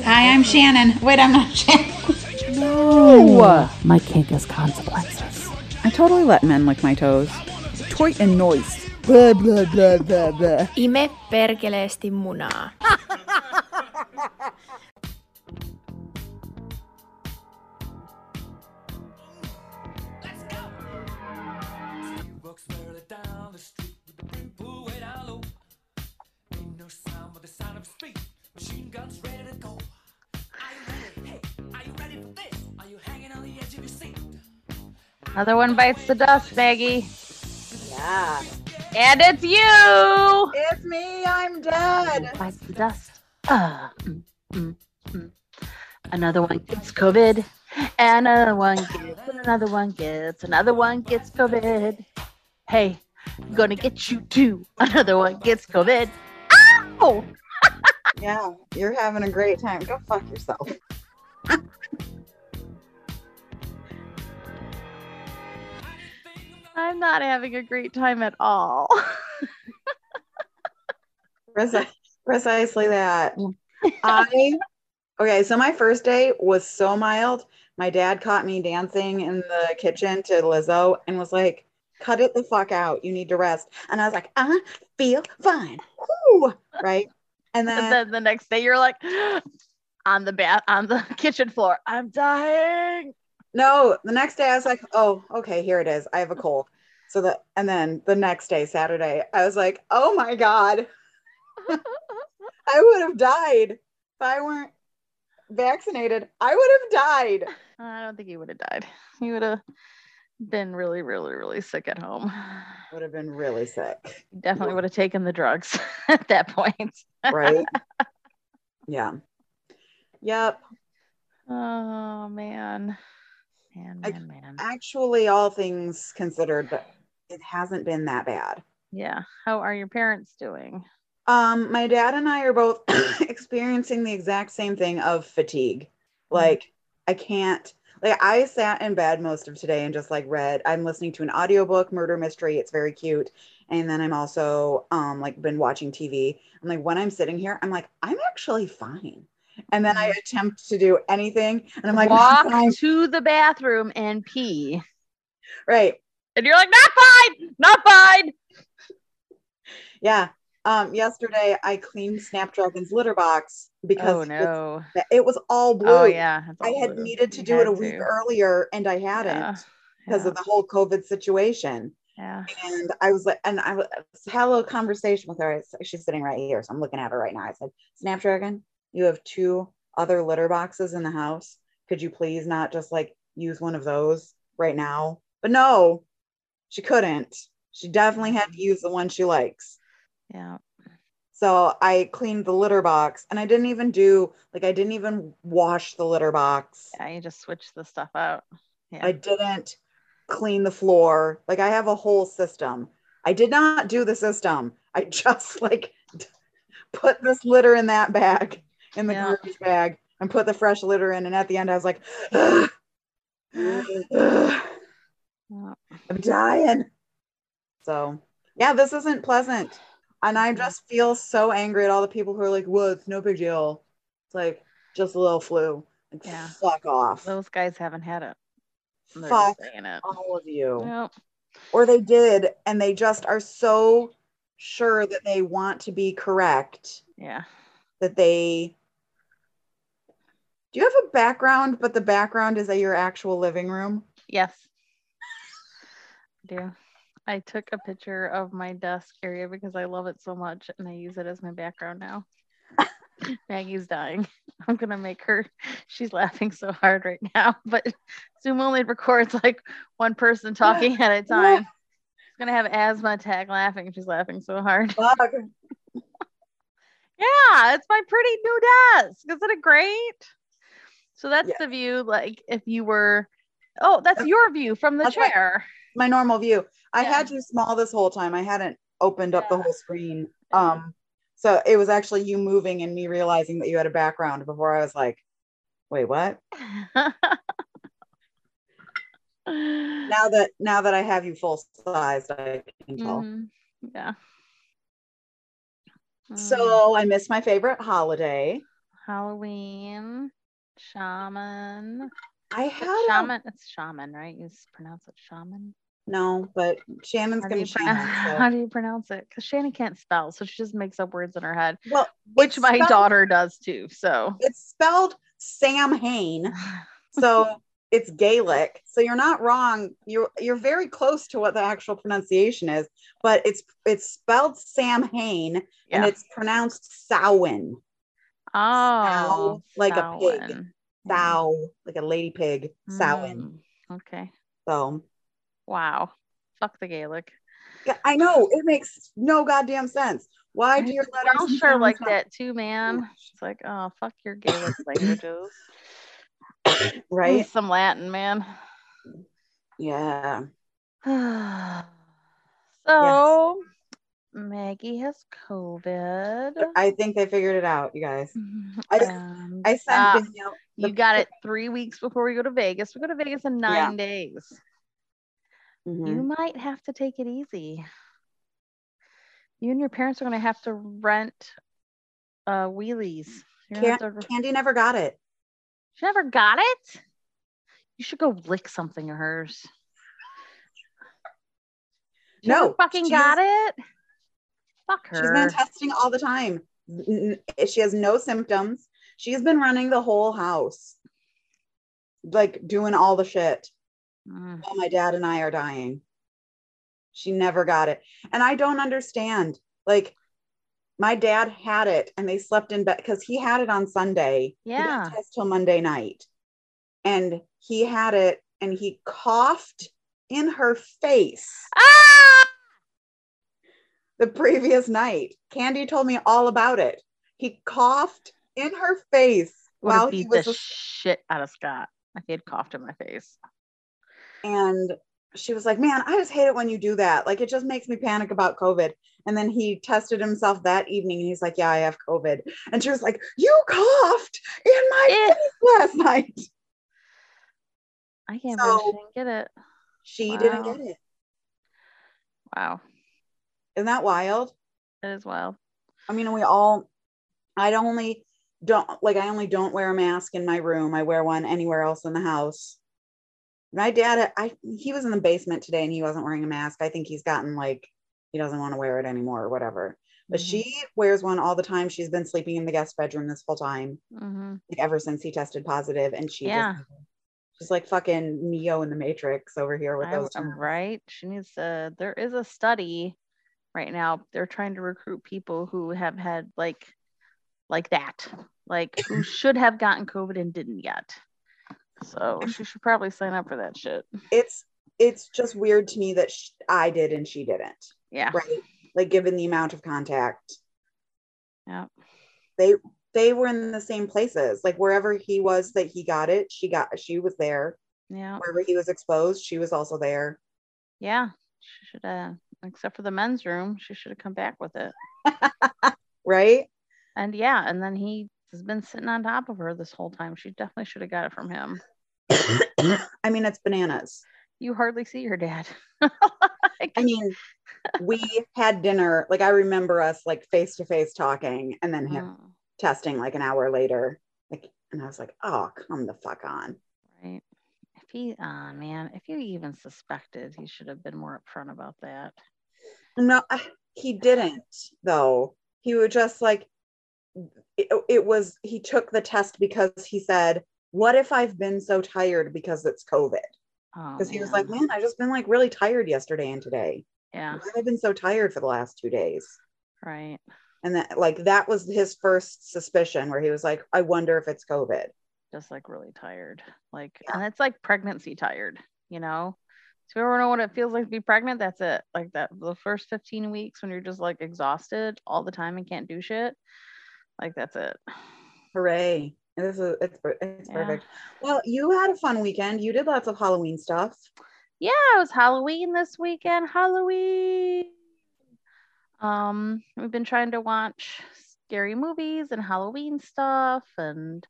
Hi, I'm Shannon. Wait, I'm not Shannon. No. My kink has consequences. I totally let men lick my toes. Toy and noise. Blah, blah, blah, blah, blah. Ime perkeleesti munaa. Walks merrily down the street with the brim way down low. Ain't no sound but the sound of his feet. Machine guns ready to go. Are you ready? Hey, are you ready for this? Are you hanging on the edge of your seat? Another one bites the dust, Maggie. Yeah. And it's you! It's me. I'm dead. Bites the dust. Uh, mm, mm, mm. Another one gets COVID. Another one gets, another one gets, another one gets COVID. Hey, I'm gonna get you too. Another one gets COVID. Ow! Yeah. You're having a great time. Go fuck yourself. I'm not having a great time at all. Precisely that. I okay, so my first day was so mild. My dad caught me dancing in the kitchen to Lizzo and was like, cut it the fuck out. You need to rest. And I was like, I feel fine. Woo! Right. And then, and then the next day you're like on the bath on the kitchen floor. I'm dying. no, the next day I was like, oh, okay, here it is. I have a cold. So that and then the next day, Saturday, I was like, oh my God. I would have died if I weren't vaccinated. I would have died. I don't think he would have died. He would have been really, really, really sick at home. Would have been really sick. Definitely would have taken the drugs at that point. right? yeah. Yep. Oh man. Man, I- man, man. Actually, all things considered, but it hasn't been that bad. Yeah. How are your parents doing? Um, my dad and I are both experiencing the exact same thing of fatigue. Like, I can't like I sat in bed most of today and just like read. I'm listening to an audiobook, murder mystery. It's very cute. And then I'm also um like been watching TV. I'm like when I'm sitting here, I'm like, I'm actually fine. And then I attempt to do anything and I'm like, walk "I'm to the bathroom and pee. right. And you're like, not fine, not fine. Yeah. Um, yesterday I cleaned Snapdragon's litter box because Oh no. it was all blue. Oh yeah. I had blue. needed to You do it a had week to. earlier and I hadn't Yeah, because yeah, of the whole COVID situation. yeah. And I was like, and I was- had a little conversation with her. She's sitting right here. So I'm looking at her right now. I said, Snapdragon, you have two other litter boxes in the house. Could you please not just like use one of those right now? But no, she couldn't. She definitely had to use the one she likes. Yeah. So I cleaned the litter box and I didn't even do like I didn't even wash the litter box. Yeah. You just switch the stuff out. Yeah. I didn't clean the floor. Like I have a whole system. I did not do the system. I just like put this litter in that bag in the Yeah. garbage bag and put the fresh litter in. And at the end, I was like, "Ugh. Ugh. I'm dying. So yeah, this isn't pleasant. And I just feel so angry at all the people who are like, well, it's no big deal. It's like just a little flu. Like, Yeah. fuck off. Those guys haven't had it. They're Fuck it. all of you. Yep. Or they did, and they just are so sure that they want to be correct Yeah. that they. Do you have a background, but the background is at your actual living room? Yes. I do. I took a picture of my desk area because I love it so much and I use it as my background now. Maggie's dying. I'm gonna make her she's laughing so hard right now, but Zoom only records like one person talking at a time. She's gonna have asthma attack laughing. She's laughing so hard. Yeah, it's my pretty new desk. Isn't it great? So that's Yeah. the view, like if you were oh, that's your view from the That's chair. My normal view. I Yeah. had you small this whole time. I hadn't opened up the whole screen. Um, so it was actually you moving and me realizing that you had a background before I was like, wait, what? Now that now that I have you full sized, I can tell. Mhm. Yeah. Mm, So I miss my favorite holiday. Halloween, shaman. I had a- shaman. It's shaman, right? You pronounce it shaman. No, but Shannon's gonna you be Shannon. how do you pronounce it? Because Shannon can't spell, so she just makes up words in her head, Well, which my spelled- daughter does too. So It's spelled Sam Hain, so it's Gaelic. So you're not wrong. You're you're very close to what the actual pronunciation is, but it's it's spelled Sam Hain and it's pronounced Samhain. oh, like a pig. Sow, like a lady pig, Samhain. Mm, Okay. So Wow. Fuck the Gaelic. yeah, I know it makes no goddamn sense. Why do your letters are sounds like that too, man. It's like, oh, fuck your Gaelic languages. right? Some Latin, man. Yeah. so Maggie has COVID. I think they figured it out, you guys. I- and, I sent uh, Danielle. the- you got it three weeks before we go to Vegas. We go to Vegas in nine days. Mhm. You might have to take it easy. You and your parents are going to have to rent uh, wheelies. You're gonna Candy never got it. She never got it. You should go lick something of hers. She No, fucking got it. Fuck her. She's been testing all the time. She has no symptoms. She's been running the whole house, like doing all the shit Mm. my dad and I are dying. She never got it. And I don't understand. Like, my dad had it and they slept in bed because he had it on Sunday. Yeah. test till Monday night. And he had it and he coughed in her face Ah! the previous night. Candy told me all about it. He coughed in her face Would while he was the asleep. shit out of Scott he had coughed in my face. And she was like, "Man, I just hate it when you do that. Like it just makes me panic about COVID." And then he tested himself that evening and he's like, "Yeah, I have COVID." And she was like, "You coughed in my face last night." I can't So- believe she didn't get it. She didn't get it. Wow. Isn't that wild? It is wild. I mean, we all I don't only don't like I only don't wear a mask in my room. I wear one anywhere else in the house. My dad, I he was in the basement today and he wasn't wearing a mask. I think he's gotten like he doesn't want to wear it anymore or whatever. But Mhm. she wears one all the time. She's been sleeping in the guest bedroom this whole time, hmm like ever since he tested positive, and she Yeah. just she's like fucking Neo in the Matrix over here with I, those. am right. She needs to. There is a study right now. They're trying to recruit people who have had like, like that, like who should have gotten COVID and didn't yet. So she should probably sign up for that shit. It's it's just weird to me that sh- I did and she didn't. Yeah. Right? Like given the amount of contact. Yeah. they they were in the same places like wherever he was that he got it she got she was there Yeah. wherever he was exposed she was also there Yeah. She should have, except for the men's room, she should have come back with it. right And yeah, and then he has been sitting on top of her this whole time. She definitely should have got it from him. I mean it's bananas You hardly see your dad. Like, i mean we had dinner like i remember us like face to face talking and then him mm, testing like an hour later like and i was like oh come the fuck on right. If he, ah, man, if you even suspected, he should have been more upfront about that. no he didn't though he was just like it, it was he took the test because he said what if i've been so tired because it's covid Oh, because he was like, man, I've just been like really tired yesterday and today. yeah, I've been so tired for the last two days? right. And that like that was his first suspicion where he was like, I wonder if it's COVID. Just like really tired. Like, Yeah. and it's like pregnancy tired, you know? So you ever know what it feels like to be pregnant, that's it. Like that, the first 15 weeks when you're just like exhausted all the time and can't do shit. Like, that's it. Hooray. This is it's, it's Yeah. perfect. Well, you had a fun weekend. You did lots of Halloween stuff. yeah, it was Halloween this weekend. Halloween. Um, we've been trying to watch scary movies and Halloween stuff, and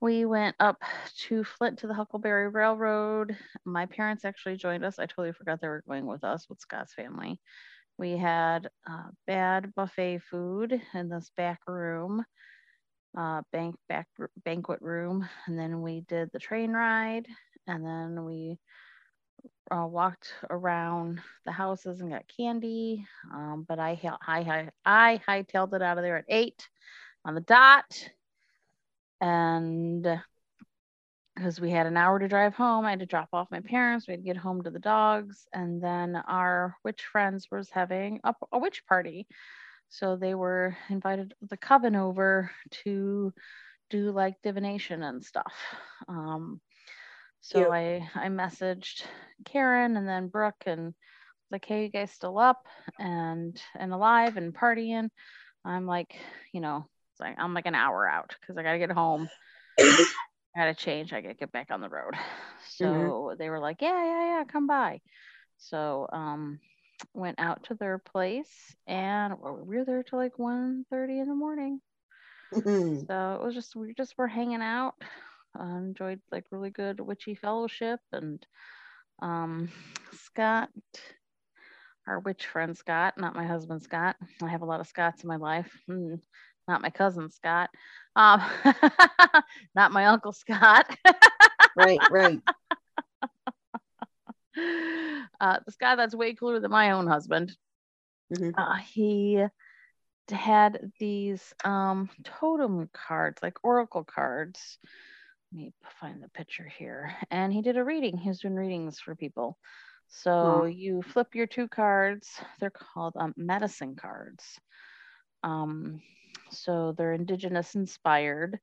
we went up to Flint to the Huckleberry Railroad. My parents actually joined us. I totally forgot they were going with us with Scott's family. we had uh, bad buffet food in this back room, uh, bank back banquet room, and then we did the train ride, and then we uh, walked around the houses and got candy. Um, but I hi- I I hightailed it out of there at eight on the dot, and because we had an hour to drive home, I had to drop off my parents. We had to get home to the dogs, and then our witch friends was having a, a witch party, so they were invited the coven over to do like divination and stuff. Um, so. I I messaged Karen and then Brooke and like, hey, you guys still up and and alive and partying? I'm like, you know, it's like I'm like an hour out because I gotta get home. I gotta change. I gotta get back on the road. So they were like, yeah, yeah, yeah, come by. So um went out to their place and we were there till like 1 in the morning. Mhm. So it was just we just were hanging out. Uh, enjoyed like really good witchy fellowship and um Scott, our witch friend Scott, not my husband Scott. I have a lot of Scotts in my life. Mm, not my cousin Scott. Um, not my uncle Scott. right, right. uh, this guy that's way cooler than my own husband. Mhm. Uh, he had these um, totem cards, like oracle cards. Let me find the picture here. And he did a reading. He was doing readings for people. So Aw. you flip your two cards. They're called um, medicine cards. Um, so they're indigenous inspired.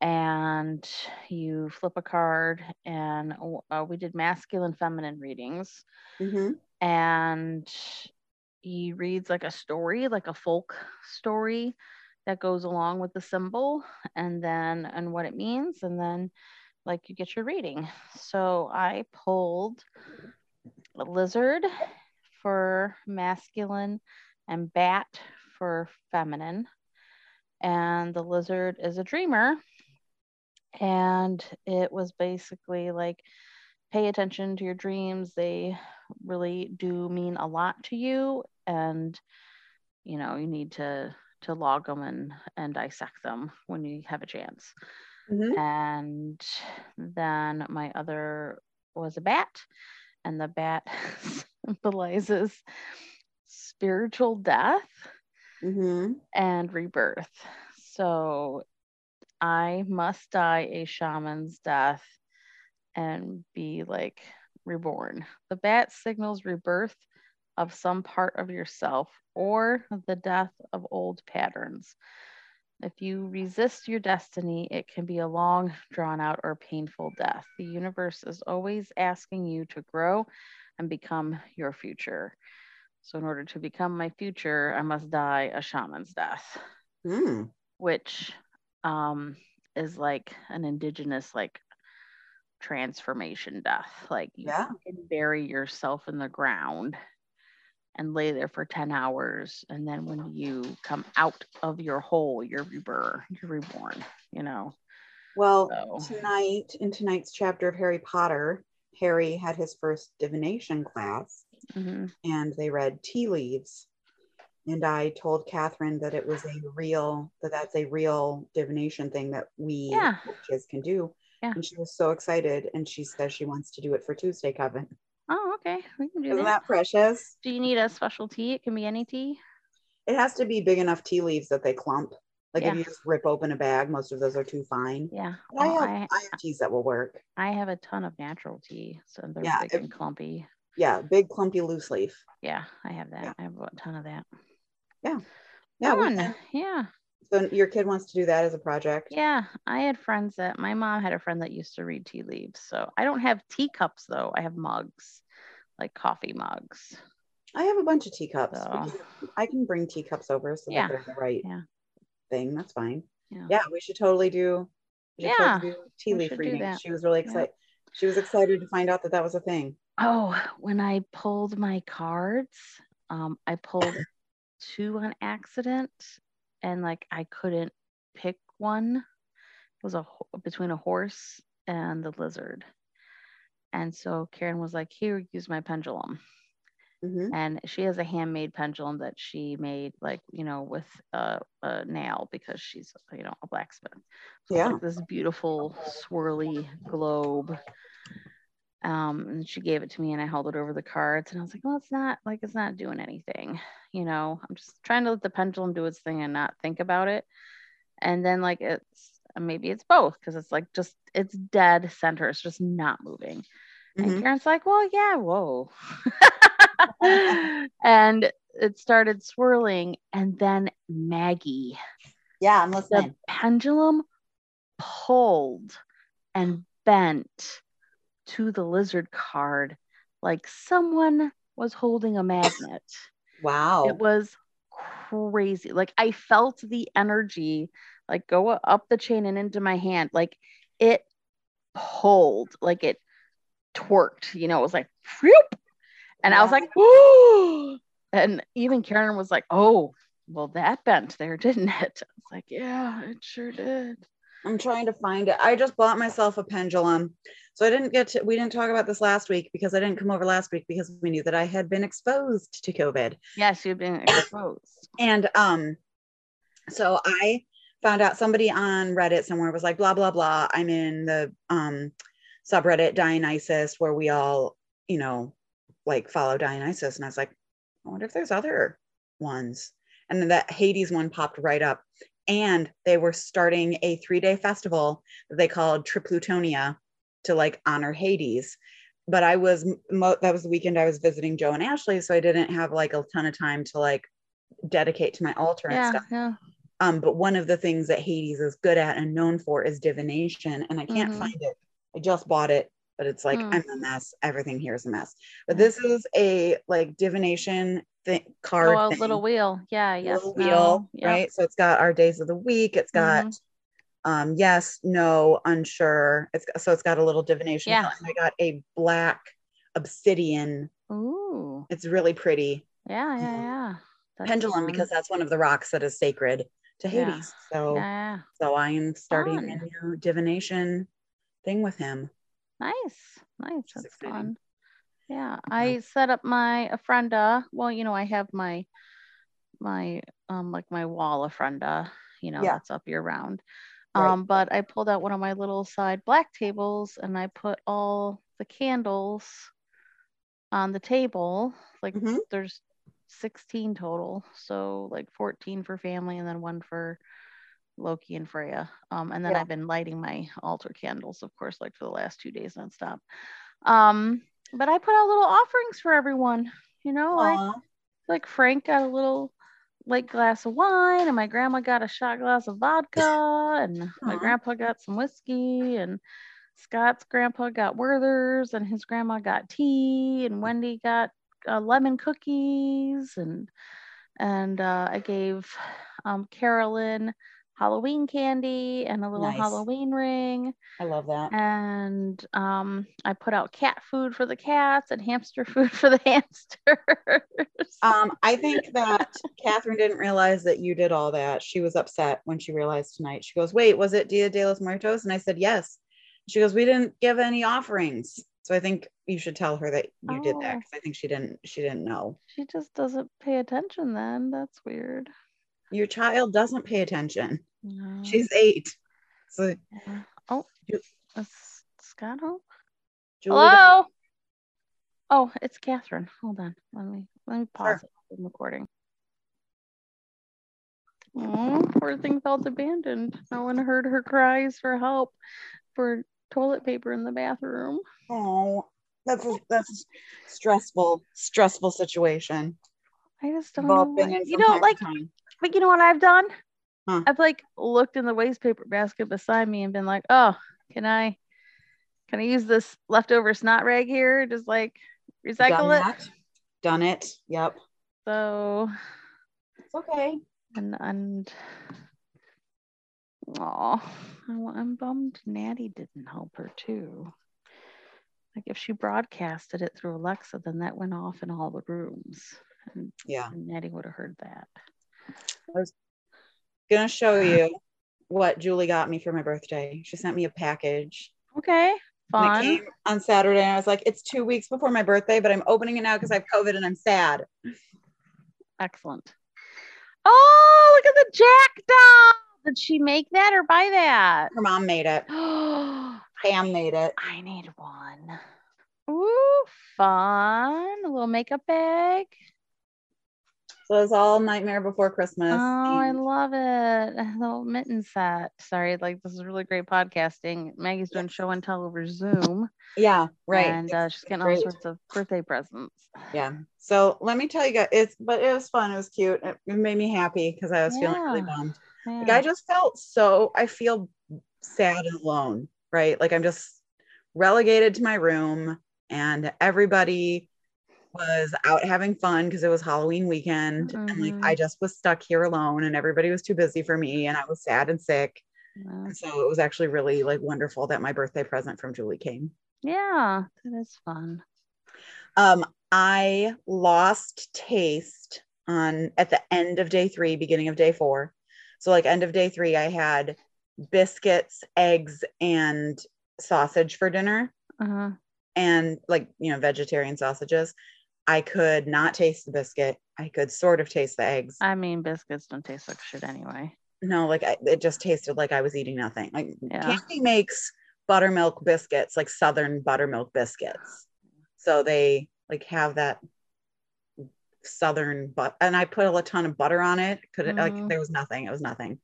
And you flip a card, and uh, we did masculine, feminine readings hmm and he reads like a story, like a folk story that goes along with the symbol and then and what it means and then like you get your reading. So I pulled a lizard for masculine and bat for feminine. And the lizard is a dreamer. And it was basically like pay attention to your dreams. They really do mean a lot to you and you know you need to to log them and and dissect them when you have a chance. Hmm and then my other was a bat and the bat symbolizes spiritual death hmm and rebirth. So i must die a shaman's death and be like reborn. The bat signals rebirth of some part of yourself or the death of old patterns. If you resist your destiny, it can be a long, drawn out, or painful death. The universe is always asking you to grow and become your future. So, in order to become my future, I must die a shaman's death, Mm. which um, is like an indigenous, like transformation death. Like you Yeah. can bury yourself in the ground and lay there for 10 hours. And then when you come out of your hole, you're reborn, you're reborn, you know. Well, So tonight in tonight's chapter of Harry Potter, Harry had his first divination class mhm. and they read tea leaves. And I told Catherine that it was a real, that that's a real divination thing that we Yeah. witches can do. Yeah. And she was so excited. And she says she wants to do it for Tuesday, Coven. Oh, okay. We can do Isn't that. that precious? Do you need a special tea? It can be any tea. It has to be big enough tea leaves that they clump. Like Yeah. if you just rip open a bag, most of those are too fine. Yeah. I oh, have, I, I have teas that will work. I have a ton of natural tea. So they're Yeah, big if- and clumpy. Yeah, big clumpy loose leaf. Yeah, I have that. Yeah. I have a ton of that. Yeah, we Fun. Yeah. So your kid wants to do that as a project. Yeah, I had friends that my mom had a friend that used to read tea leaves. So I don't have teacups though. I have mugs, like coffee mugs. I have a bunch of teacups. So I can bring teacups over so Yeah. that they're the right Yeah. thing. That's fine. Yeah. Yeah, we should totally do. should Yeah, totally do tea we leaf reading. She was really Yeah. excited. She was excited to find out that that was a thing. Oh, when I pulled my cards, um, I pulled two on accident, and like I couldn't pick one. It was a between a horse and the lizard, and so Karen was like, "Here, use my pendulum," Mhm. and she has a handmade pendulum that she made like you know with a, a nail because she's you know a blacksmith so Yeah. like this beautiful swirly globe um and she gave it to me and i held it over the cards and i was like well it's not like it's not doing anything you know i'm just trying to let the pendulum do its thing and not think about it and then like it's maybe it's both because it's like just it's dead center it's just not moving and Mhm. Karen's like, well, yeah, whoa. and it started swirling. And then Maggie, Yeah, I'm the pendulum pulled and bent to the lizard card like someone was holding a magnet. Wow. It was crazy. Like I felt the energy like go up the chain and into my hand. Like it pulled, like it twerked, you know, it was like whoop. And I was like, Whoa! and even Karen was like, Oh, well, that bent there, didn't it? I was like, Yeah, it sure did. I'm trying to find it. I just bought myself a pendulum. So I didn't get to, we didn't talk about this last week because I didn't come over last week because we knew that I had been exposed to COVID. Yes, you've been exposed. And um, so I found out somebody on Reddit somewhere was like, blah, blah, blah. I'm in the um subreddit Dionysus where we all, you know, like follow Dionysus. And I was like, I wonder if there's other ones. And then that Hades one popped right up. And they were starting a three day festival that they called Triplutonia to like honor Hades. But I was, mo- that was the weekend I was visiting Joe and Ashley. So I didn't have like a ton of time to like dedicate to my altar and Yeah, stuff. yeah. Um, but one of the things that Hades is good at and known for is divination, and I can't Mhm. find it. I just bought it, but it's like Hmm. I'm a mess. Everything here is a mess. But this is a like divination thing card. Oh, a thing, little wheel. Yeah, yes. little no, wheel, yep. right? So it's got our days of the week. It's got Mhm. um yes, no, unsure. It's so it's got a little divination. Yeah. and I got a black obsidian. Ooh. It's really pretty Yeah, yeah, Mhm. yeah. That's pendulum fun. because that's one of the rocks that is sacred to Yeah. Hades. So yeah, yeah. So I am starting Fun. a new divination thing with him. Nice, nice. That's fun. Yeah, I set up my ofrenda. Well, you know, I have my my um like my wall ofrenda. You know, Yeah. that's up year round. Right. Um, but I pulled out one of my little side black tables and I put all the candles on the table. Like Mhm. there's 16 total, so like 14 for family and then one for Loki and Freya. Um, and then Yeah. I've been lighting my altar candles, of course, like for the last two days nonstop. Um, but I put out little offerings for everyone, you know, like like Frank got a little like glass of wine, and my grandma got a shot glass of vodka, and my grandpa got some whiskey, and Scott's grandpa got Werther's, and his grandma got tea, and Wendy got uh, lemon cookies, and and uh, I gave um, Carolyn Halloween candy and a little Nice. Halloween ring I love that. and um, I put out cat food for the cats and hamster food for the hamsters. Um, I think that Catherine didn't realize that you did all that. She was upset when she realized tonight. She goes, Wait, was it Dia de los Muertos? And I said, Yes. She goes, We didn't give any offerings. So I think you should tell her that you did that Oh. because I think she didn't she didn't know. she just doesn't pay attention then. That's weird. Your child doesn't pay attention. No. She's eight. So Yeah. Oh, You- is Scott home? Hello. Oh, it's Catherine. Hold on. Let me let me pause it. I'm recording. Oh, poor thing felt abandoned. No one heard her cries for help for toilet paper in the bathroom. Oh, that's a, that's a stressful, stressful situation. I just don't know. You know, like, time. Like you know what I've done? Huh. I've like looked in the waste paper basket beside me and been like, oh, can I can I use this leftover snot rag here? Just like recycle Done it. that. Done it. Yep. So It's okay. and and oh, I'm bummed Natty didn't help her too. Like if she broadcasted it through Alexa, then that went off in all the rooms, and, Yeah. and Natty would have heard that. I was gonna show you what Julie got me for my birthday. She sent me a package. Okay. Fun. came on Saturday, and I was like, it's two weeks before my birthday, but I'm opening it now because I have COVID and I'm sad. Excellent. Oh, look at the Jack doll. Did she make that or buy that? Her mom made it. Pam made it. I need one. Ooh, fun. A little makeup bag. So it was all Nightmare Before Christmas. Oh, I love it. The little mitten set. Sorry, like this is really great podcasting. Maggie's doing show and tell over Zoom. yeah, right. And uh, she's getting all sorts of birthday presents. Yeah. So let me tell you guys, it's but it was fun. It was cute. It, it made me happy because I was feeling really Yeah. bummed. Like I just felt so I feel sad and alone, right? Like I'm just relegated to my room and everybody was out having fun because it was Halloween weekend. And like I Mhm. just was stuck here alone and everybody was too busy for me and I was sad and sick. Yeah. And so it was actually really like wonderful that my birthday present from Julie came. Yeah, that is fun. Um, I lost taste on at the end of day three, beginning of day four. So like end of day three, I had biscuits, eggs, and sausage for dinner, Uh-huh. and like you know vegetarian sausages. I could not taste the biscuit. I could sort of taste the eggs. I mean, biscuits don't taste like shit anyway. no, like I, it just tasted like I was eating nothing. Like Yeah. Candy makes buttermilk biscuits, like Southern buttermilk biscuits. So they like have that Southern but and I put a ton of butter on it. Could it Mhm. like there was nothing. It was nothing.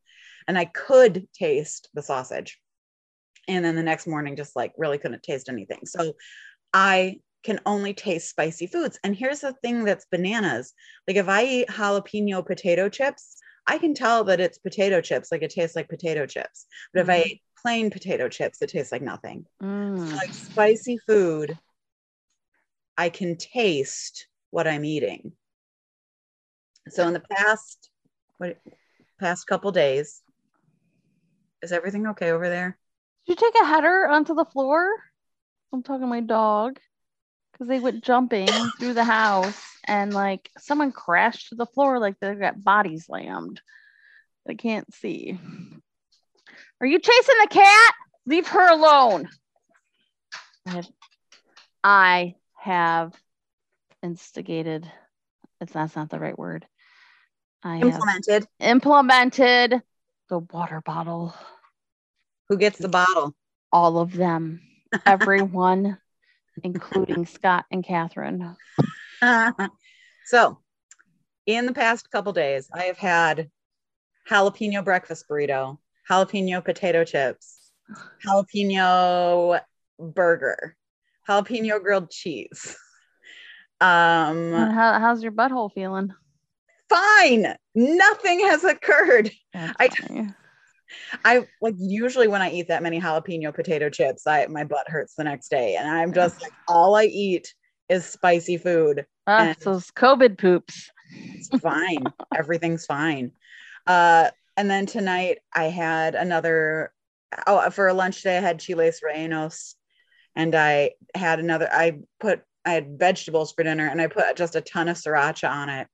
And I could taste the sausage. And then the next morning, just like really couldn't taste anything. So I can only taste spicy foods. And here's the thing that's bananas. Like if I eat jalapeno potato chips, I can tell that it's potato chips, like it tastes like potato chips. But if I eat plain potato chips, it tastes like nothing. Mm. Like spicy food, I can taste what I'm eating. So in the past, what past couple days, is everything okay over there? Did you take a header onto the floor? I'm talking my dog. Because they went jumping through the house and like someone crashed to the floor like they got body slammed. I can't see. Are you chasing the cat? Leave her alone. I have, I have instigated. It's that's not the right word. I have Implemented. implemented the water bottle. Who gets the bottle? all of them, everyone, including Scott and Catherine. so in the past couple days, I have had jalapeno breakfast burrito, jalapeno potato chips, jalapeno burger, jalapeno grilled cheese. Um, How, how's your butthole feeling? fine. Nothing has occurred. That's I- funny. I like usually when I eat that many jalapeno potato chips, I my butt hurts the next day, and I'm just like all I eat is spicy food. Ah, those COVID poops. It's fine. Everything's fine. Uh, and then tonight I had another. Oh, for a lunch today I had chiles rellenos, and I had another. I put I had vegetables for dinner, and I put just a ton of sriracha on it,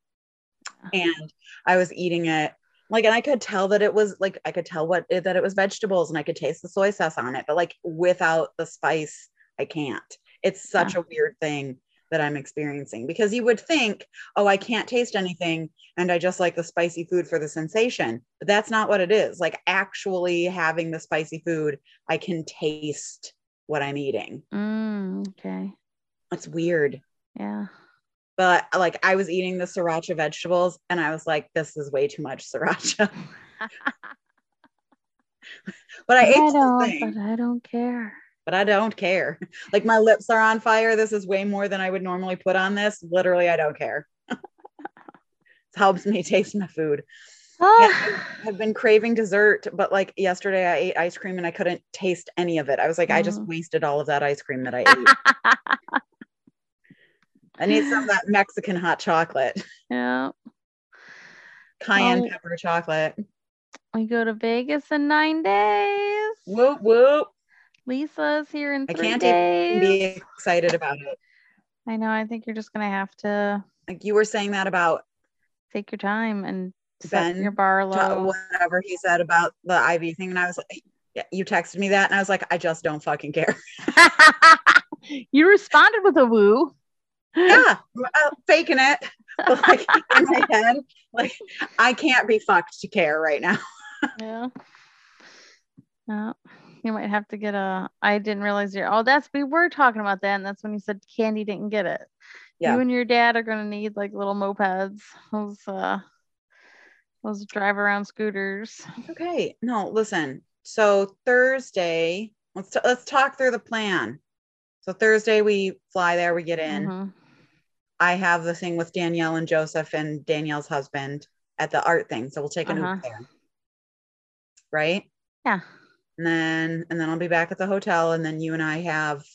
and I was eating it like, and I could tell that it was like I could tell what it, that it was vegetables, and I could taste the soy sauce on it, but like without the spice, I can't. It's such a weird thing that I'm experiencing because you would think, oh, I can't taste anything and I just like the spicy food for the sensation. But that's not what it is. Like actually having the spicy food, I can taste what I'm eating. Mm, okay. It's weird. Yeah. But like I was eating the sriracha vegetables and I was like, this is way too much sriracha. but I ate the whole don't, but I don't care. but I don't care. Like my lips are on fire. This is way more than I would normally put on this. Literally, I don't care. it helps me taste my food. Ah, I've been craving dessert, but like yesterday I ate ice cream and I couldn't taste any of it. I was like, I just Mhm. wasted all of that ice cream that I ate. I need some of that Mexican hot chocolate, yeah. cayenne pepper chocolate. We go to Vegas in nine days. Whoop whoop. Lisa's here in I three can't days. even be excited about it. I know. I think you're just gonna have to Like you were saying that about take your time and set Ben your bar low. whatever he said about the IV thing, and I was like, Yeah, you texted me that, and I was like, I just don't fucking care. you responded with a woo. Yeah, uh, faking it, but like in my head, like I can't be fucked to care right now. Yeah. No, you might have to get a. I didn't realize you're. Oh, that's we were talking about that, and that's when you said Candy didn't get it. Yeah. You and your dad are gonna need like little mopeds. Those uh, those drive around scooters. Okay, no, listen. So Thursday, let's t- let's talk through the plan. So Thursday we fly there, we get in. Mhm. I have the thing with Danielle and Joseph and Danielle's husband at the art thing, so we'll take an Uh-huh. Uber there. Right? Yeah. And then and then I'll be back at the hotel, and then you and I have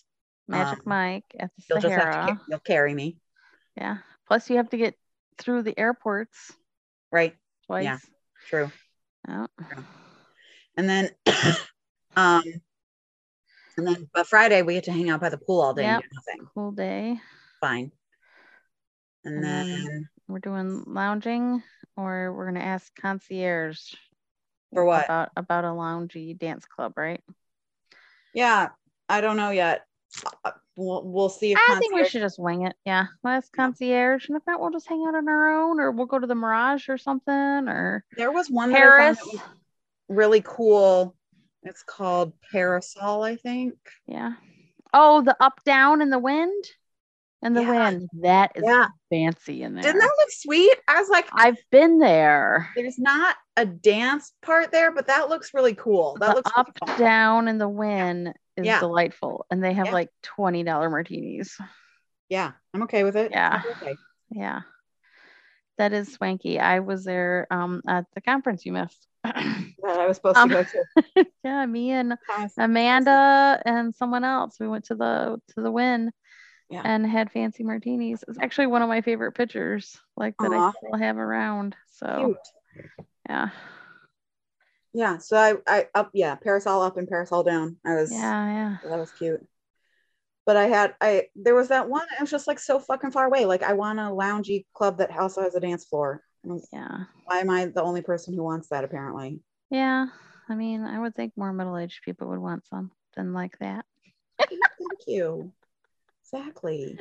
Magic Um, Mike at the you'll just have to you'll carry me, Yeah. Plus, you have to get through the airports right? twice. Yeah. True. Yeah. And then um and then but Friday we get to hang out by the pool all day Yep. nothing. Cool day. Fine. And, And then- then We're doing lounging, or we're gonna ask concierge for what? about about a loungy dance club, right? Yeah, I don't know yet. Uh, We'll, we'll see if I think we should just wing it. Yeah, we'll ask Yeah. concierge, and if not, we'll just hang out on our own, or we'll go to the Mirage or something, or There was one that I found Paris. that was really cool. It's called Parasol, I think. Yeah. Oh, the up down and the Wynn, and the Yeah. Wynn. That is Yeah. fancy in there. Didn't that look sweet? I was like, I've been there. there's not a dance part there, but that looks really cool. That the looks up really down and the Wynn is Yeah. delightful, and they have like twenty dollar martinis. Yeah, I'm okay with it. Yeah. Okay. Yeah, that is swanky. I was there um at the conference you missed. That I was supposed Um, to go to. yeah, me and. Amanda and someone else. We went to the to the Wynn Yeah. and had fancy martinis. It's actually one of my favorite pictures, like that. I still have around. So Cute. yeah, Yeah. So I, I up, yeah, parasol up and parasol down. I was, yeah, yeah. that was cute. But I had, I, there was that one, it was just like so fucking far away. Like, I want a loungy club that also has a dance floor. And I was- Yeah. Why am I the only person who wants that, apparently? Yeah. I mean, I would think more middle aged people would want something like that. Thank you. Exactly.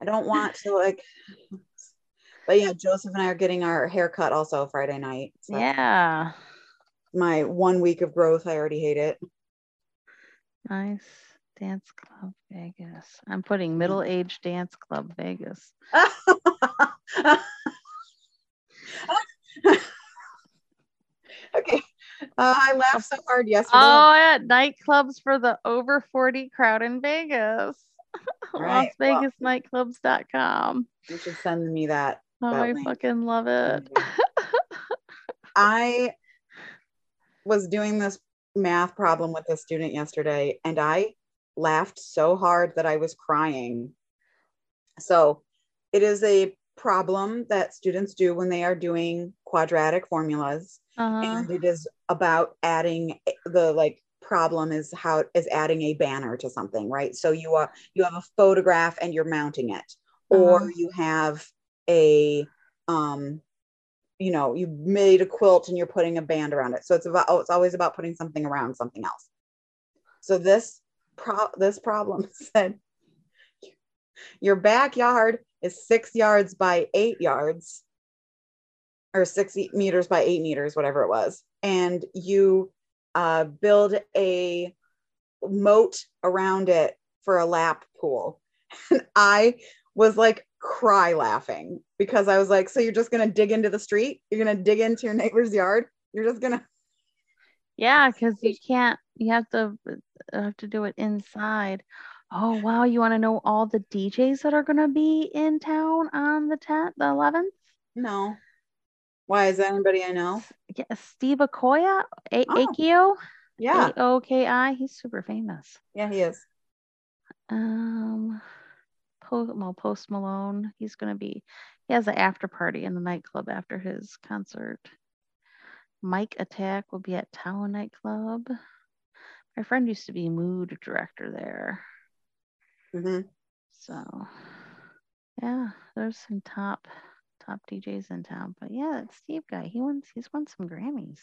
I don't want to, like, but yeah, Joseph and I are getting our hair cut also Friday night. So Yeah. My one week of growth, I already hate it. Nice. Dance Club Vegas. I'm putting middle aged dance club Vegas. okay. Uh, I laughed so hard yesterday. Oh, at Nightclubs for the over 40 crowd in Vegas. Right, LasVegasNightclubs.com. you should send me that. Oh, that I link. fucking love it. I was doing this math problem with a student yesterday and I laughed so hard that I was crying. So, it is a problem that students do when they are doing quadratic formulas. Uh-huh. and it is about adding the like problem is how is adding a banner to something right? So you are you have a photograph and you're mounting it. Or Uh-huh. you have a um you know you made a quilt and you're putting a band around it. So it's about oh it's always about putting something around something else. So this pro this problem said your backyard is six yards by eight yards or six meters by eight meters, whatever it was. And you uh, build a moat around it for a lap pool. And I was like cry laughing because I was like, so you're just going to dig into the street? You're going to dig into your neighbor's yard? You're just going to, Yeah, because you can't, you have to uh, have to do it inside. Oh, wow. You want to know all the DJs that are going to be in town on the 10th, the 11th? no. Why is that anybody I know? Yeah, Steve Akoya, A- Oh. Aoki, Yeah. O K I. He's super famous. Yeah, he is. Um, Post, well, Post Malone. He's gonna be. He has an after party in the nightclub after his concert. Mike Attack will be at Tao Nightclub. My friend used to be mood director there, hmm so yeah, there's some top top DJs in town. But yeah, that Steve guy, he wins. He's won some Grammys.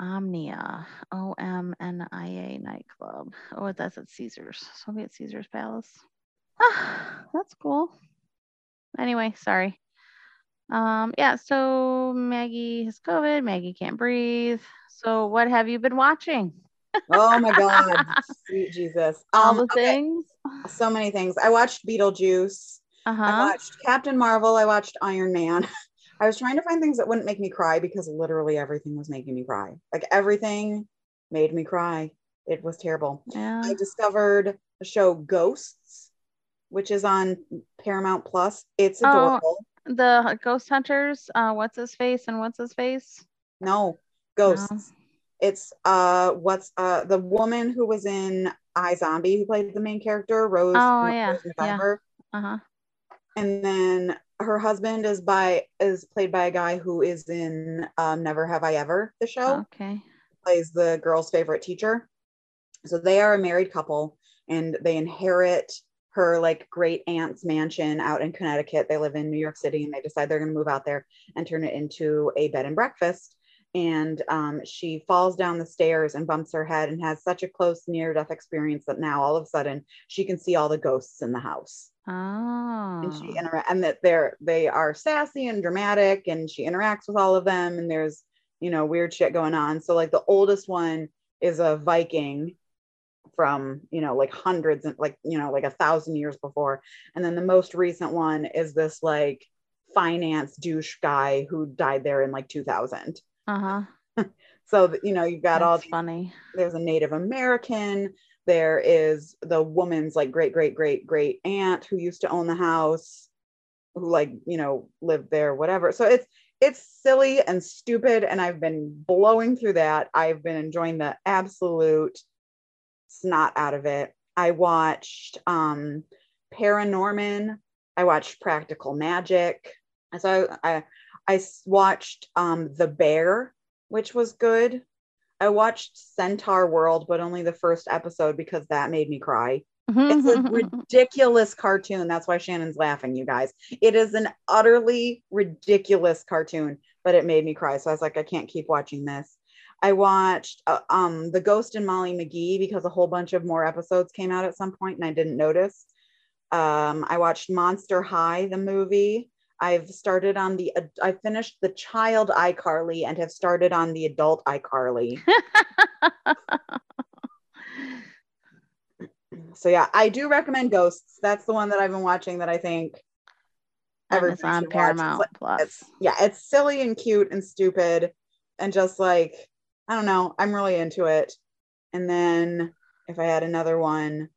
Omnia, O M N I A nightclub. Oh, that's at Caesars. So be at Caesars Palace. Ah, that's cool. Anyway, sorry. Um, yeah, so Maggie has COVID, Maggie can't breathe. So what have you been watching? Oh my God. Sweet Jesus. All Um, the okay, things. So many things. I watched Beetlejuice. I Uh-huh. watched Captain Marvel. I watched Iron Man. I was trying to find things that wouldn't make me cry because literally everything was making me cry. Like everything made me cry. It was terrible. Yeah. I discovered the show Ghosts, which is on Paramount Plus. It's Oh. adorable. The ghost hunters, uh, what's his face and what's his face? No, Ghosts. It's uh what's uh the woman who was in iZombie who played the main character, Rose, Oh, yeah, yeah. Uh-huh. And then her husband is by is played by a guy who is in um, Never Have I Ever, the show. Okay. plays the girl's favorite teacher. So they are a married couple and they inherit her like great aunt's mansion out in Connecticut. They live in New York City and they decide they're going to move out there and turn it into a bed and breakfast. And um, she falls down the stairs and bumps her head and has such a close near death experience that now all of a sudden she can see all the ghosts in the house. Oh. and she intera- and that they're they are sassy and dramatic and she interacts with all of them and there's you know weird shit going on. So like the oldest one is a viking from you know like hundreds and like you know like a thousand years before. And then the most recent one is this like finance douche guy who died there in like 2000 uh-huh. so you know you've got all That's these funny. there's a Native American. There is the woman's like great great great great aunt who used to own the house, who like you know lived there, whatever. So it's it's silly and stupid, and I've been blowing through that. I've been enjoying the absolute snot out of it. I watched um Paranorman. I watched Practical Magic. So I I, I watched um The Bear, which was good. I watched Centaurworld, but only the first episode because that made me cry. It's a ridiculous cartoon. That's why Shannon's laughing, you guys. It is an utterly ridiculous cartoon, but it made me cry. So I was like, I can't keep watching this. I watched uh, um The Ghost and Molly McGee because a whole bunch of more episodes came out at some point and I didn't notice. Um, I watched Monster High, the movie. I've started on the I finished the child iCarly and have started on the adult iCarly. So yeah, I do recommend Ghosts. That's the one that I've been watching that I think it's on should watch. Paramount Plus. it's yeah, it's silly and cute and stupid and just like I don't know, I'm really into it. And then if I had another one,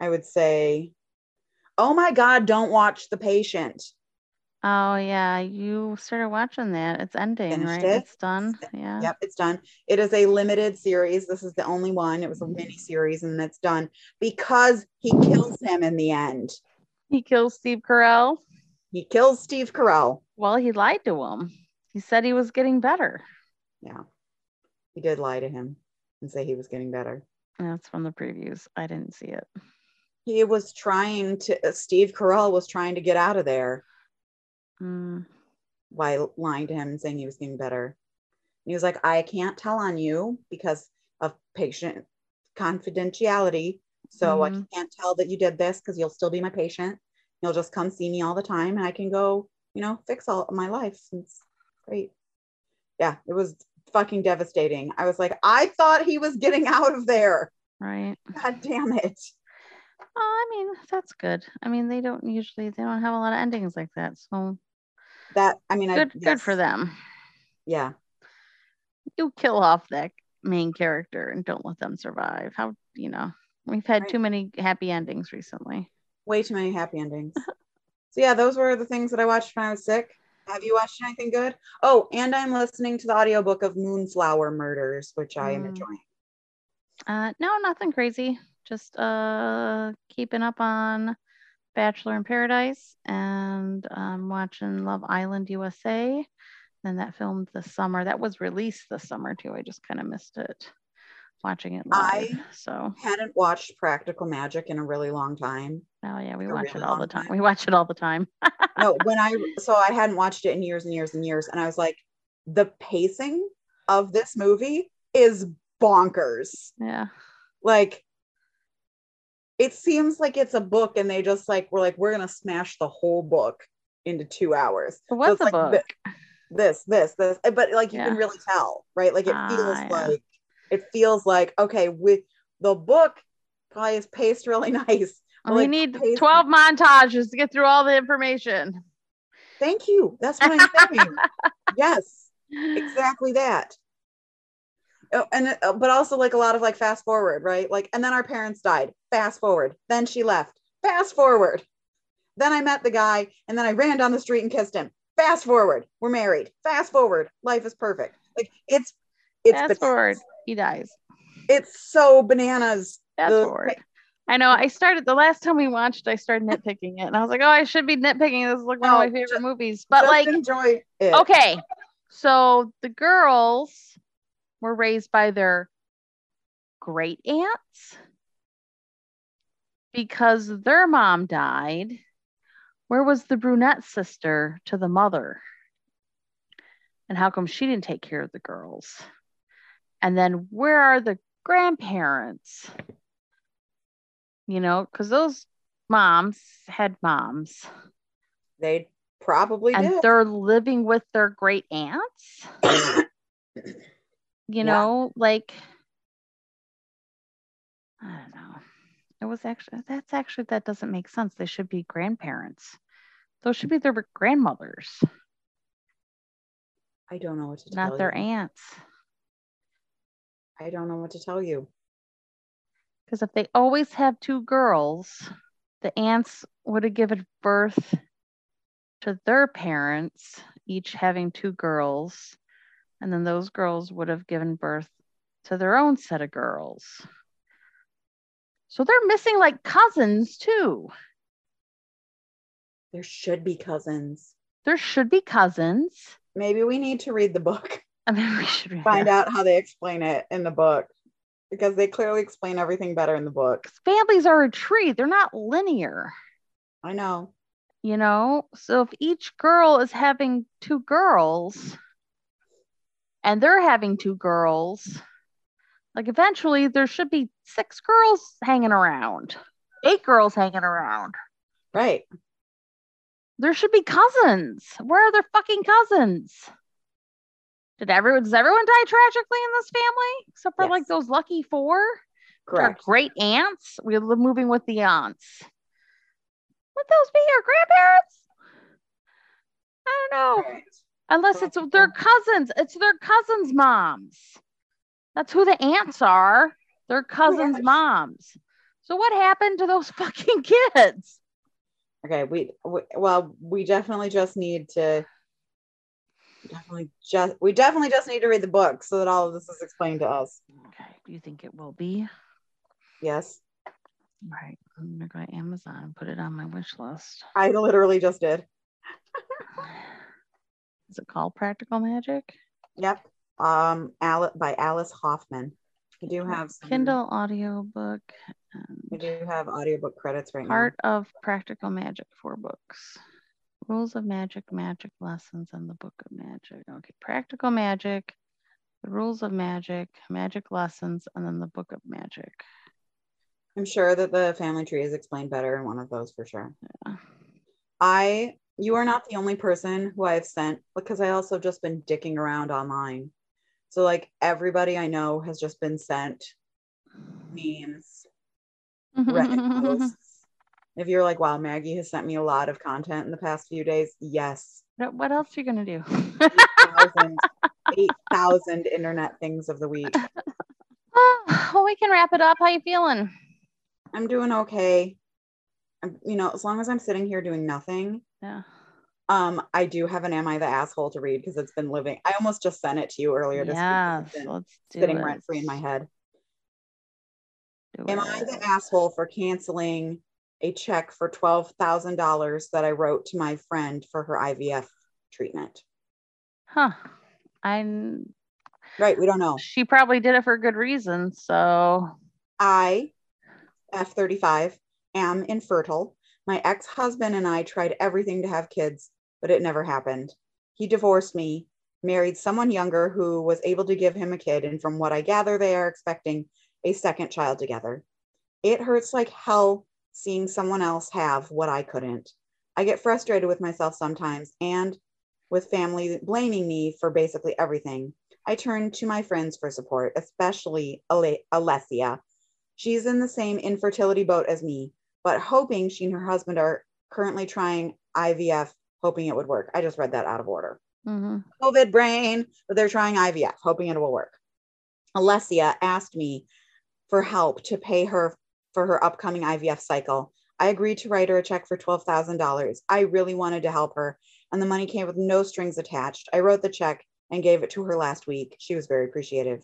I would say, "Oh my god, don't watch The Patient." Oh yeah, you started watching that. It's ending, Finished right? it. It's done. Yeah. Yep, it's done. It is a limited series. This is the only one. It was a mini series and it's done because he kills him in the end. He kills Steve Carell. He kills Steve Carell. Well, he lied to him. He said he was getting better. Yeah. He did lie to him and say he was getting better. That's from the previews. I didn't see it. He was trying to, Steve Carell was trying to get out of there Mm, by lying to him and saying he was getting better. He was like, I can't tell on you because of patient confidentiality. So I Mhm. can't tell that you did this because you'll still be my patient. You'll just come see me all the time and I can go, you know, fix all my life. It's great. Yeah, it was fucking devastating. I was like, I thought he was getting out of there. right. God damn it. Oh, I mean, that's good. I mean, they don't usually they don't have a lot of endings like that. So That I mean, I good good for them. Yeah, You kill off that main character and don't let them survive. How you know, we've had Right. too many happy endings recently. way too many happy endings. so yeah, those were the things that I watched when I was sick. Have you watched anything good? Oh, and I'm listening to the audiobook of Moonflower Murders, which I am Mm. enjoying. Uh, no, nothing crazy. Just uh, keeping up on Bachelor in Paradise and um, watching Love Island USA. And that filmed this summer. That was released this summer too. I just kind of missed it watching it live. I- so Hadn't watched Practical Magic in a really long time. oh yeah, we a watch really it all the time. time. We watch it all the time. No, when I so I hadn't watched it in years and years and years, and I was like, the pacing of this movie is bonkers. Yeah. Like it seems like it's a book and they just like we're like we're gonna smash the whole book into two hours. What's it's the like book? thi- This, this, this, uh, but like you can really tell, right? Like it Ah, feels yeah. like it feels like okay, with the book probably is paced really nice. we like, need pace- 12 montages to get through all the information. Thank you. That's what I'm saying. yes, exactly that. Oh, and uh, but also like a lot of like fast forward, right? Like, and then our parents died. Fast forward. Then she left. Fast forward. Then I met the guy, and then I ran down the street and kissed him. Fast forward. We're married. Fast forward. Life is perfect. Like it's it's Fast bananas. forward. He dies. It's so bananas. Fast The- forward. I know. I started the last time we watched, I started nitpicking it. And I was like, oh, I should be nitpicking. This is like one No, of my favorite ju- movies. But Just like, enjoy it. okay. So the girls were raised by their great aunts because their mom died. Where was the brunette sister to the mother? And how come she didn't take care of the girls? And then where are the grandparents? You know, because those moms had moms They probably and did. they're living with their great aunts. You Yeah. know, like I don't know. It was actually that's actually that doesn't make sense. They should be grandparents. Those should be their grandmothers, I don't know what to tell not their you. aunts. I don't know what to tell you. Because if they always have two girls, the aunts would have given birth to their parents, each having two girls. And then those girls would have given birth to their own set of girls. So they're missing like cousins too. There should be cousins. There should be cousins. Maybe we need to read the book, I mean, we should find that. out how they explain it in the book because they clearly explain everything better in the book. Families are a tree, they're not linear. I know. you know so if each girl is having two girls and they're having two girls. Like eventually there should be six girls hanging around. Eight girls hanging around. Right. there should be cousins. Where are their fucking cousins? Did everyone does everyone die tragically in this family? Except for like those lucky four? Our Correct. great aunts. We live moving with the aunts. Would those be your grandparents? I don't know. Unless it's their cousins. It's their cousins' moms. That's who the aunts are. Their cousins' Yes. moms. So what happened to those fucking kids? Okay. We, we well, we definitely just need to definitely just we definitely just need to read the book so that all of this is explained to us. Okay. Do you think it will be? Yes. Right. I'm gonna go to Amazon and put it on my wish list. I literally just did. Is it called Practical Magic? Yep. Um Alice by Alice Hoffman. I do have some, Kindle audiobook and do have audiobook credits right now. Part of Practical Magic, four books. Rules of Magic, Magic Lessons, and the Book of Magic. Okay, Practical Magic, the Rules of Magic, Magic Lessons, and then the Book of Magic. I'm sure that the family tree is explained better in one of those for sure. Yeah. I you are not the only person who I've sent because I also just been dicking around online. So like everybody I know has just been sent memes, Reddit posts. If you're like, wow, Maggie has sent me a lot of content in the past few days, yes. What what else are you gonna do? 8,000 8,000 internet things of the week. well, we can wrap it up. How you feeling? I'm doing okay. I'm, you know, as long as I'm sitting here doing nothing, Yeah. um, I do have an Am I the Asshole to read because it's been living. I almost just sent it to you earlier this week. 'cause Yes, It's been let's do sitting it. rent free in my head. Do Am I the asshole for canceling a check for $12,000 that I wrote to my friend for her IVF treatment? Huh. I'm Right, we don't know. she probably did it for good reason. So I, F35, am infertile. My ex husband and I tried everything to have kids, but it never happened. He divorced me married someone younger who was able to give him a kid. And from what I gather, they are expecting a second child together. It hurts like hell seeing someone else have what I couldn't. I get frustrated with myself sometimes and with family blaming me for basically everything. I turn to my friends for support, especially Ale- Alessia. She's in the same infertility boat as me, but hoping she and her husband are currently trying IVF, hoping it would work. I just read that out of order. hmm COVID brain, but they're trying IVF, hoping it will work. Alessia asked me for help to pay her for her upcoming IVF cycle. I agreed to write her a check for $12,000. I really wanted to help her, and the money came with no strings attached. I wrote the check and gave it to her last week. She was very appreciative.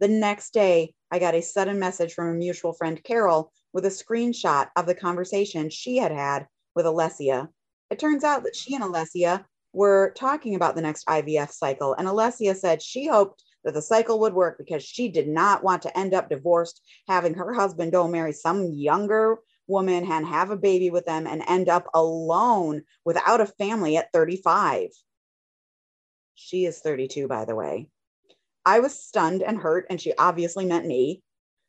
The next day, I got a sudden message from a mutual friend, Carol, with a screenshot of the conversation she had had with Alessia. It turns out that she and Alessia were talking about the next IVF cycle, and Alessia said she hoped that the cycle would work because she did not want to end up divorced, having her husband go marry some younger woman and have a baby with them and end up alone without a family at 35. She is 32, by the way. I was stunned and hurt, and she obviously meant me,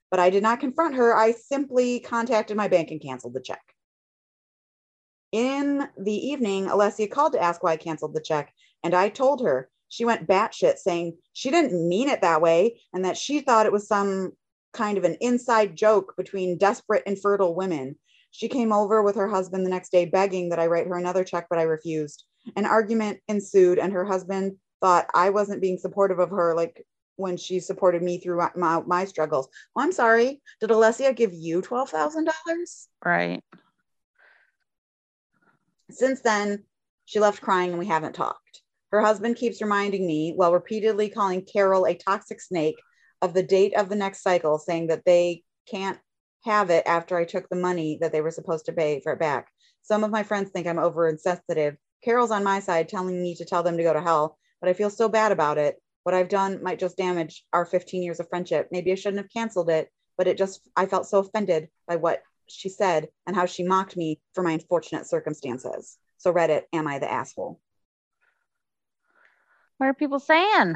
but I did not confront her. I simply contacted my bank and canceled the check. In the evening, Alessia called to ask why I canceled the check, and I told her. She went batshit, saying she didn't mean it that way and that she thought it was some kind of an inside joke between desperate, infertile women. She came over with her husband the next day, begging that I write her another check, but I refused. An argument ensued, and her husband thought I wasn't being supportive of her, like when she supported me through my, my, struggles. Well, I'm sorry. Did Alessia give you $12,000? Right. Since then, she left crying and we haven't talked. Her husband keeps reminding me, while repeatedly calling Carol a toxic snake, of the date of the next cycle, saying that they can't have it after I took the money that they were supposed to pay for it back. Some of my friends think I'm over insensitive. Carol's on my side telling me to tell them to go to hell, but I feel so bad about it. What I've done might just damage our 15 years of friendship. Maybe I shouldn't have canceled it, but it just, I felt so offended by what she said and how she mocked me for my unfortunate circumstances. So, Reddit, am I the asshole? What are people saying?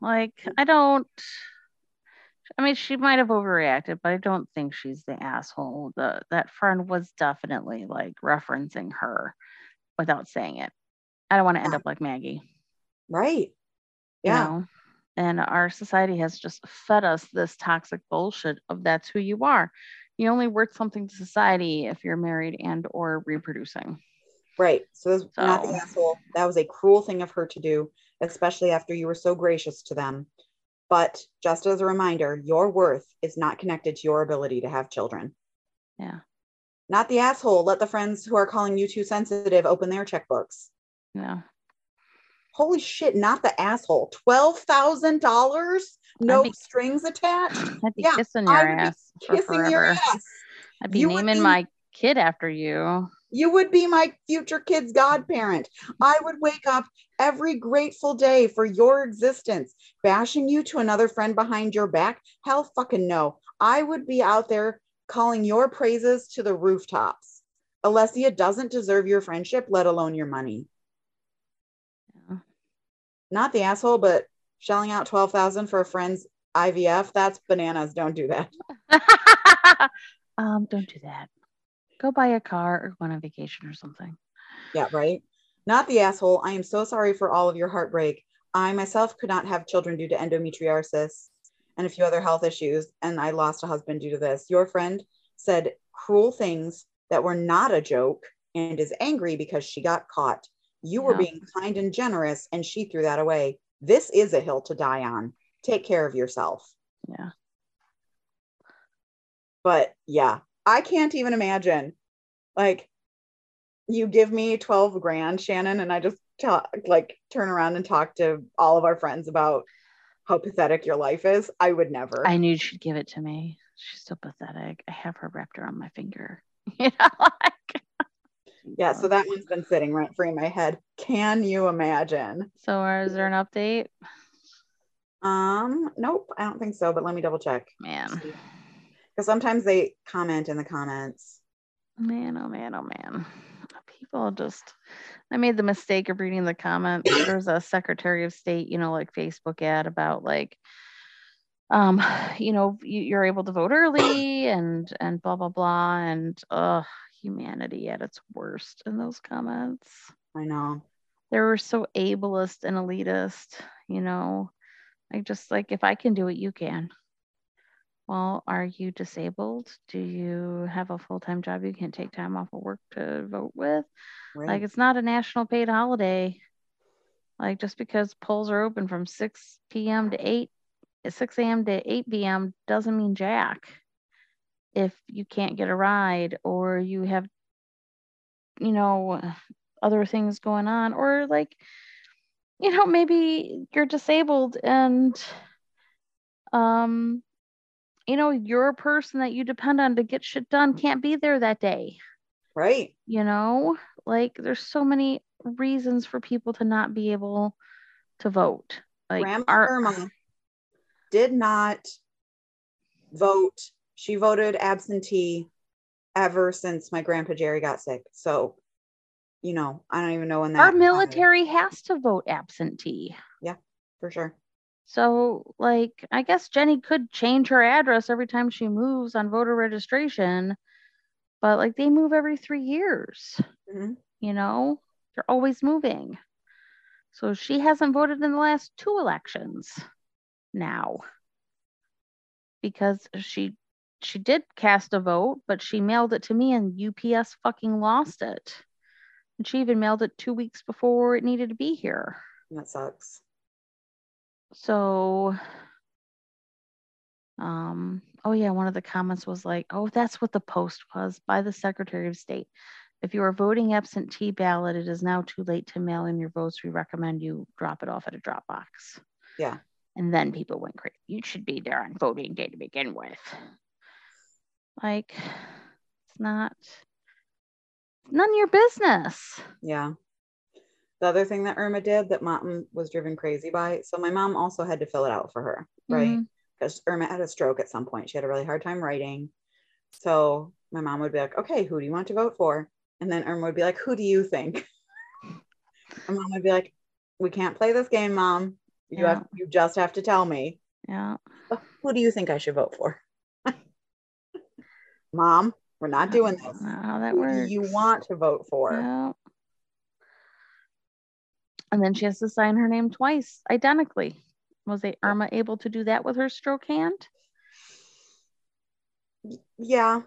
Like, I don't. I mean, she might have overreacted, but I don't think she's the asshole. The that friend was definitely like referencing her without saying it. I don't want to end Yeah. up like Maggie. Right. You Yeah. know? And our society has just fed us this toxic bullshit of that's who you are. You only worth something to society if you're married and or reproducing. Right. So, this not the asshole. That was a cruel thing of her to do, especially after you were so gracious to them. But just as a reminder, your worth is not connected to your ability to have children. Yeah. Not the asshole. Let the friends who are calling you too sensitive open their checkbooks. Yeah. Holy shit, not the asshole. $12,000? No be- strings attached? I'd be Yeah, kissing your ass Kissing forever. your ass. I'd be You naming be- my kid after you. You would be my future kid's godparent. I would wake up every grateful day for your existence. Bashing you to another friend behind your back? Hell fucking no. I would be out there calling your praises to the rooftops. Alessia doesn't deserve your friendship, let alone your money. Not the asshole, but shelling out 12,000 for a friend's IVF, that's bananas. Don't do that. um, don't do that. Go buy a car or go on a vacation or something. Yeah, right. Not the asshole. I am so sorry for all of your heartbreak. I myself could not have children due to endometriosis and a few other health issues, and I lost a husband due to this. Your friend said cruel things that were not a joke and is angry because she got caught. You were Yeah. being kind and generous, and she threw that away. This is a hill to die on. Take care of yourself. Yeah. But yeah, I can't even imagine. Like, you give me 12 grand, Shannon, and I just talk, like turn around and talk to all of our friends about how pathetic your life is. I would never. I knew she'd give it to me. She's so pathetic. I have her wrapped around my finger. You know, like yeah, so that one's been sitting rent free in my head. Can you imagine? so is there an update? Um, nope, I don't think so, but let me double check. Man. Because sometimes they comment in the comments. Man, oh man, oh man. people just I made the mistake of reading the comments. There's a Secretary of State, you know, like Facebook ad about like um, you know, you, you're able to vote early and and blah blah blah and uh humanity at its worst in those comments. I know. They were so ableist and elitist, you know. Like just like if I can do it, you can. Well, are you disabled? Do you have a full-time job you can't take time off of work to vote with? Right. Like it's not a national paid holiday. Like just because polls are open from 6 p.m. to 8, 6 a.m. to 8 p.m. doesn't mean jack. If you can't get a ride or you have, you know, other things going on, or like, you know, maybe you're disabled and, um, you know, your person that you depend on to get shit done can't be there that day right. you know like there's so many reasons for people to not be able to vote like Grandma our Irma did not vote. She voted absentee ever since my grandpa Jerry got sick. So, you know, I don't even know when that our happened, military has to vote absentee Yeah, for sure. so like i guess jenny could change her address every time she moves on voter registration but like they move every three years Mhm. you know they're always moving so she hasn't voted in the last two elections now because she she did cast a vote but she mailed it to me and ups fucking lost it. And she even mailed it two weeks before it needed to be here. That sucks. so um oh yeah one of the comments was like oh that's what the post was by the secretary of state. If you are voting absentee ballot it is now too late to mail in your votes. We recommend you drop it off at a drop box Yeah. and then people went crazy. You should be there on voting day to begin with like it's not none of your business Yeah. The other thing that Irma did that mom was driven crazy by. So my mom also had to fill it out for her, right? Mm-hmm. Because Irma had a stroke at some point. She had a really hard time writing. So my mom would be like, okay, who do you want to vote for? And then Irma would be like, who do you think? And mom would be like, we can't play this game, mom. You have you just have to tell me. yeah Who do you think I should vote for? Mom, we're not doing this. How that Who works you want to vote for? Yeah. And then she has to sign her name twice, identically. Was a Irma able to do that with her stroke hand? Yeah.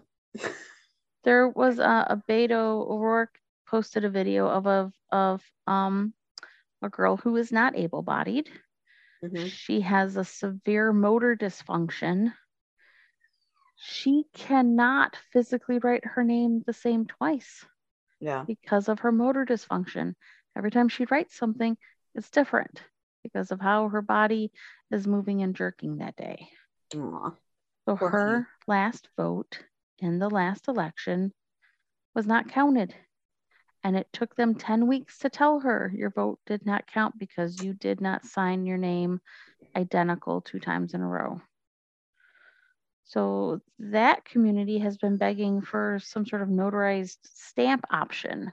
There was a, a Beto O'Rourke posted a video of of of um a girl who is not able-bodied. Mhm. She has a severe motor dysfunction. She cannot physically write her name the same twice. Yeah. because of her motor dysfunction. Every time she writes something, it's different because of how her body is moving and jerking that day. Aw. So Poor her last vote in the last election was not counted. And it took them 10 weeks to tell her your vote did not count because you did not sign your name identical two times in a row. So that community has been begging for some sort of notarized stamp option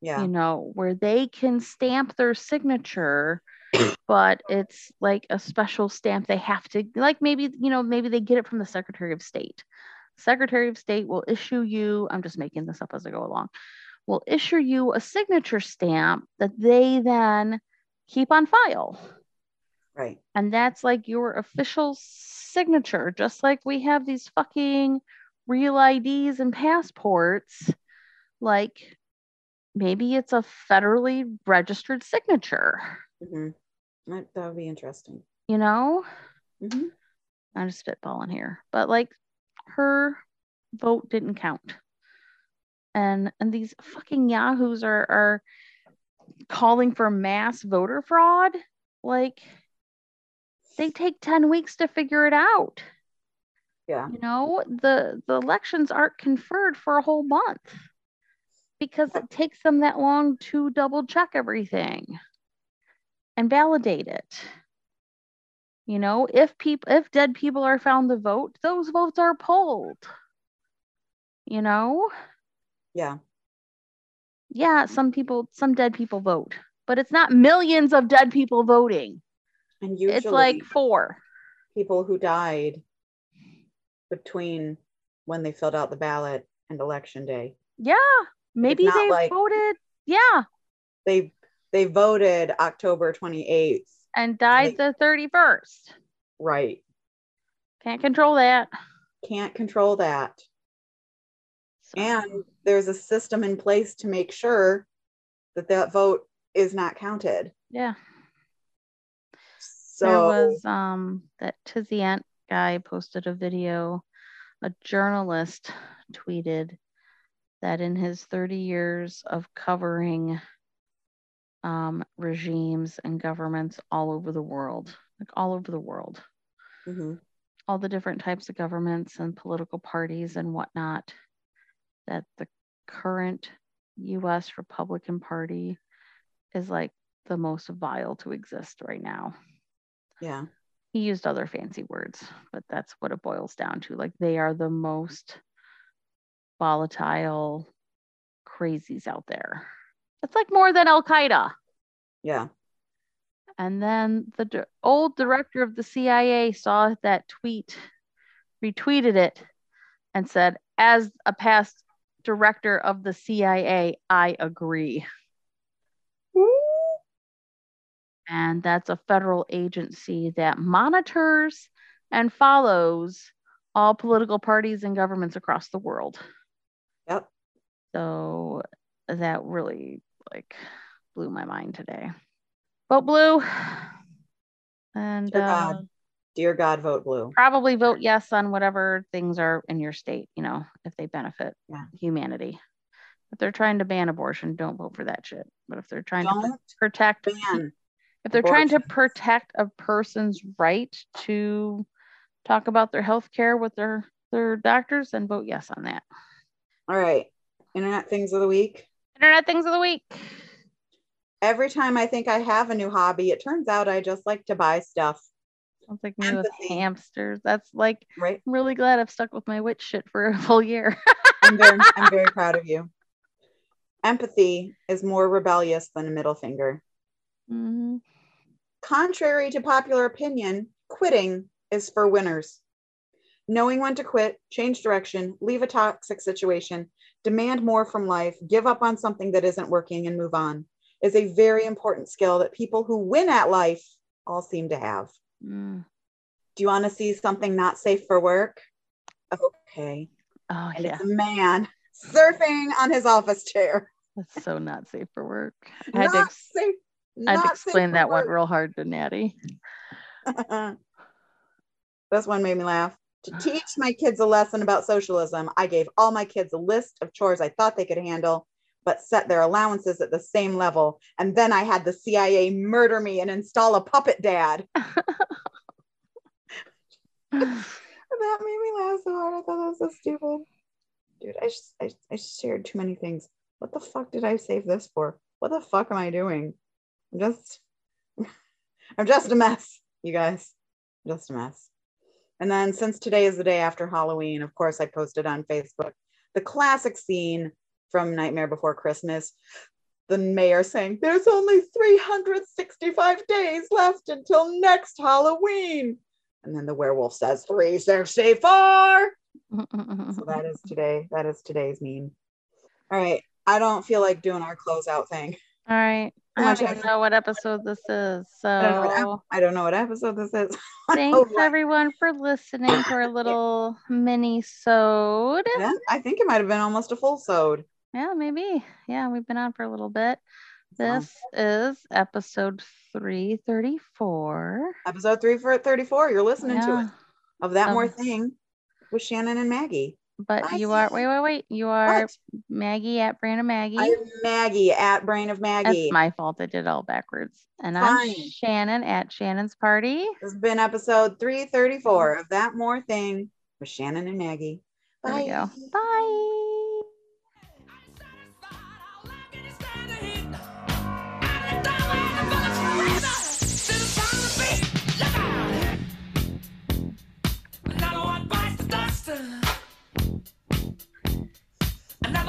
Yeah. you know, where they can stamp their signature, but it's like a special stamp they have to, like maybe, you know, maybe they get it from the Secretary of State. Secretary of State will issue you, I'm just making this up as I go along, will issue you a signature stamp that they then keep on file. Right. And that's like your official signature, just like we have these fucking real IDs and passports. Like maybe it's a federally registered signature, hmm That, that would be interesting. you know? hmm I'm just spitballing here, but like her vote didn't count. And and these fucking yahoos are are calling for mass voter fraud. Like they take 10 weeks to figure it out. Yeah. You know, the the elections aren't conferred for a whole month because it takes them that long to double check everything and validate it. You know, if people if dead people are found to vote, those votes are pulled. You know, Yeah. yeah, some people, some dead people vote, but it's not millions of dead people voting. And usually it's like four. people who died between when they filled out the ballot and election day. Yeah, maybe they like- voted. Yeah, They they voted October 28th. and died the 31st. Right. Can't control that. Can't control that. So, And there's a system in place to make sure that that vote is not counted. yeah, So there was um that Tizzy Ent guy posted a video. A journalist tweeted that in his 30 years of covering um, regimes and governments all over the world, like all over the world, Mhm. all the different types of governments and political parties and whatnot, that the current US Republican Party is like the most vile to exist right now. Yeah. He used other fancy words, but that's what it boils down to. Like they are the most volatile crazies out there. It's like more than Al Qaeda. Yeah. And then the old director of the CIA saw that tweet, retweeted it, and said, As a past director of the CIA, I agree. And that's a federal agency that monitors and follows all political parties and governments across the world. Yep. So that really like blew my mind today. Vote blue. And Dear uh, God. Dear God, vote blue. probably vote yes on whatever things are in your state, you know, if they benefit Yeah. humanity. If they're trying to ban abortion, don't vote for that shit. But if they're trying to Don't protect ban. If they're trying to protect a person's right to talk about their health care with their their doctors, then vote yes on that. All right. Internet things of the week. Internet things of the week. Every time I think I have a new hobby, it turns out I just like to buy stuff. Sounds like me with hamsters. That's like Right. I'm really glad I've stuck with my witch shit for a full year. I'm very, I'm very proud of you. Empathy is more rebellious than a middle finger. Mhm. Contrary to popular opinion, quitting is for winners. Knowing when to quit, change direction, leave a toxic situation, demand more from life, give up on something that isn't working, and move on is a very important skill that people who win at life all seem to have. Mm. Do you want to see something not safe for work? Okay. Oh And yeah, it's a man surfing on his office chair. that's so not safe for work. I Not ex- safe. I had to not safe explain that one real hard to Natty. this one made me laugh. To teach my kids a lesson about socialism, I gave all my kids a list of chores I thought they could handle, but set their allowances at the same level. And then I had the CIA murder me and install a puppet dad. That made me laugh so hard. I thought that was so stupid. Dude, I, I, I shared too many things. What the fuck did I save this for? What the fuck am I doing? I'm just, I'm just a mess, you guys. Just a mess. And then since today is the day after Halloween, of course, I posted on Facebook the classic scene from Nightmare Before Christmas. The mayor saying, There's only 365 days left until next Halloween. And then the werewolf says, 364. So that is today. That is today's meme. All right. I don't feel like doing our closeout thing. All right. I don't even know what episode this is. I don't know what, So I don't know what episode this is. thanks everyone for listening to our little mini sode. Yeah, I think it might have been almost a full sode. Yeah, maybe. Yeah, we've been on for a little bit. So, This is episode 334. episode three for 34. You're listening to it. Of that more Um, thing with Shannon and Maggie. But I, you are wait, wait, wait. You are what? Maggie at Brain of Maggie. I'm Maggie at Brain of Maggie. That's my fault. I did it all backwards. And Fine. I'm Shannon at Shannon's Party. This has been episode 334 of That More Thing with Shannon and Maggie. Bye. There we go. Bye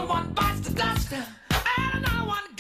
one bites the dust, and another one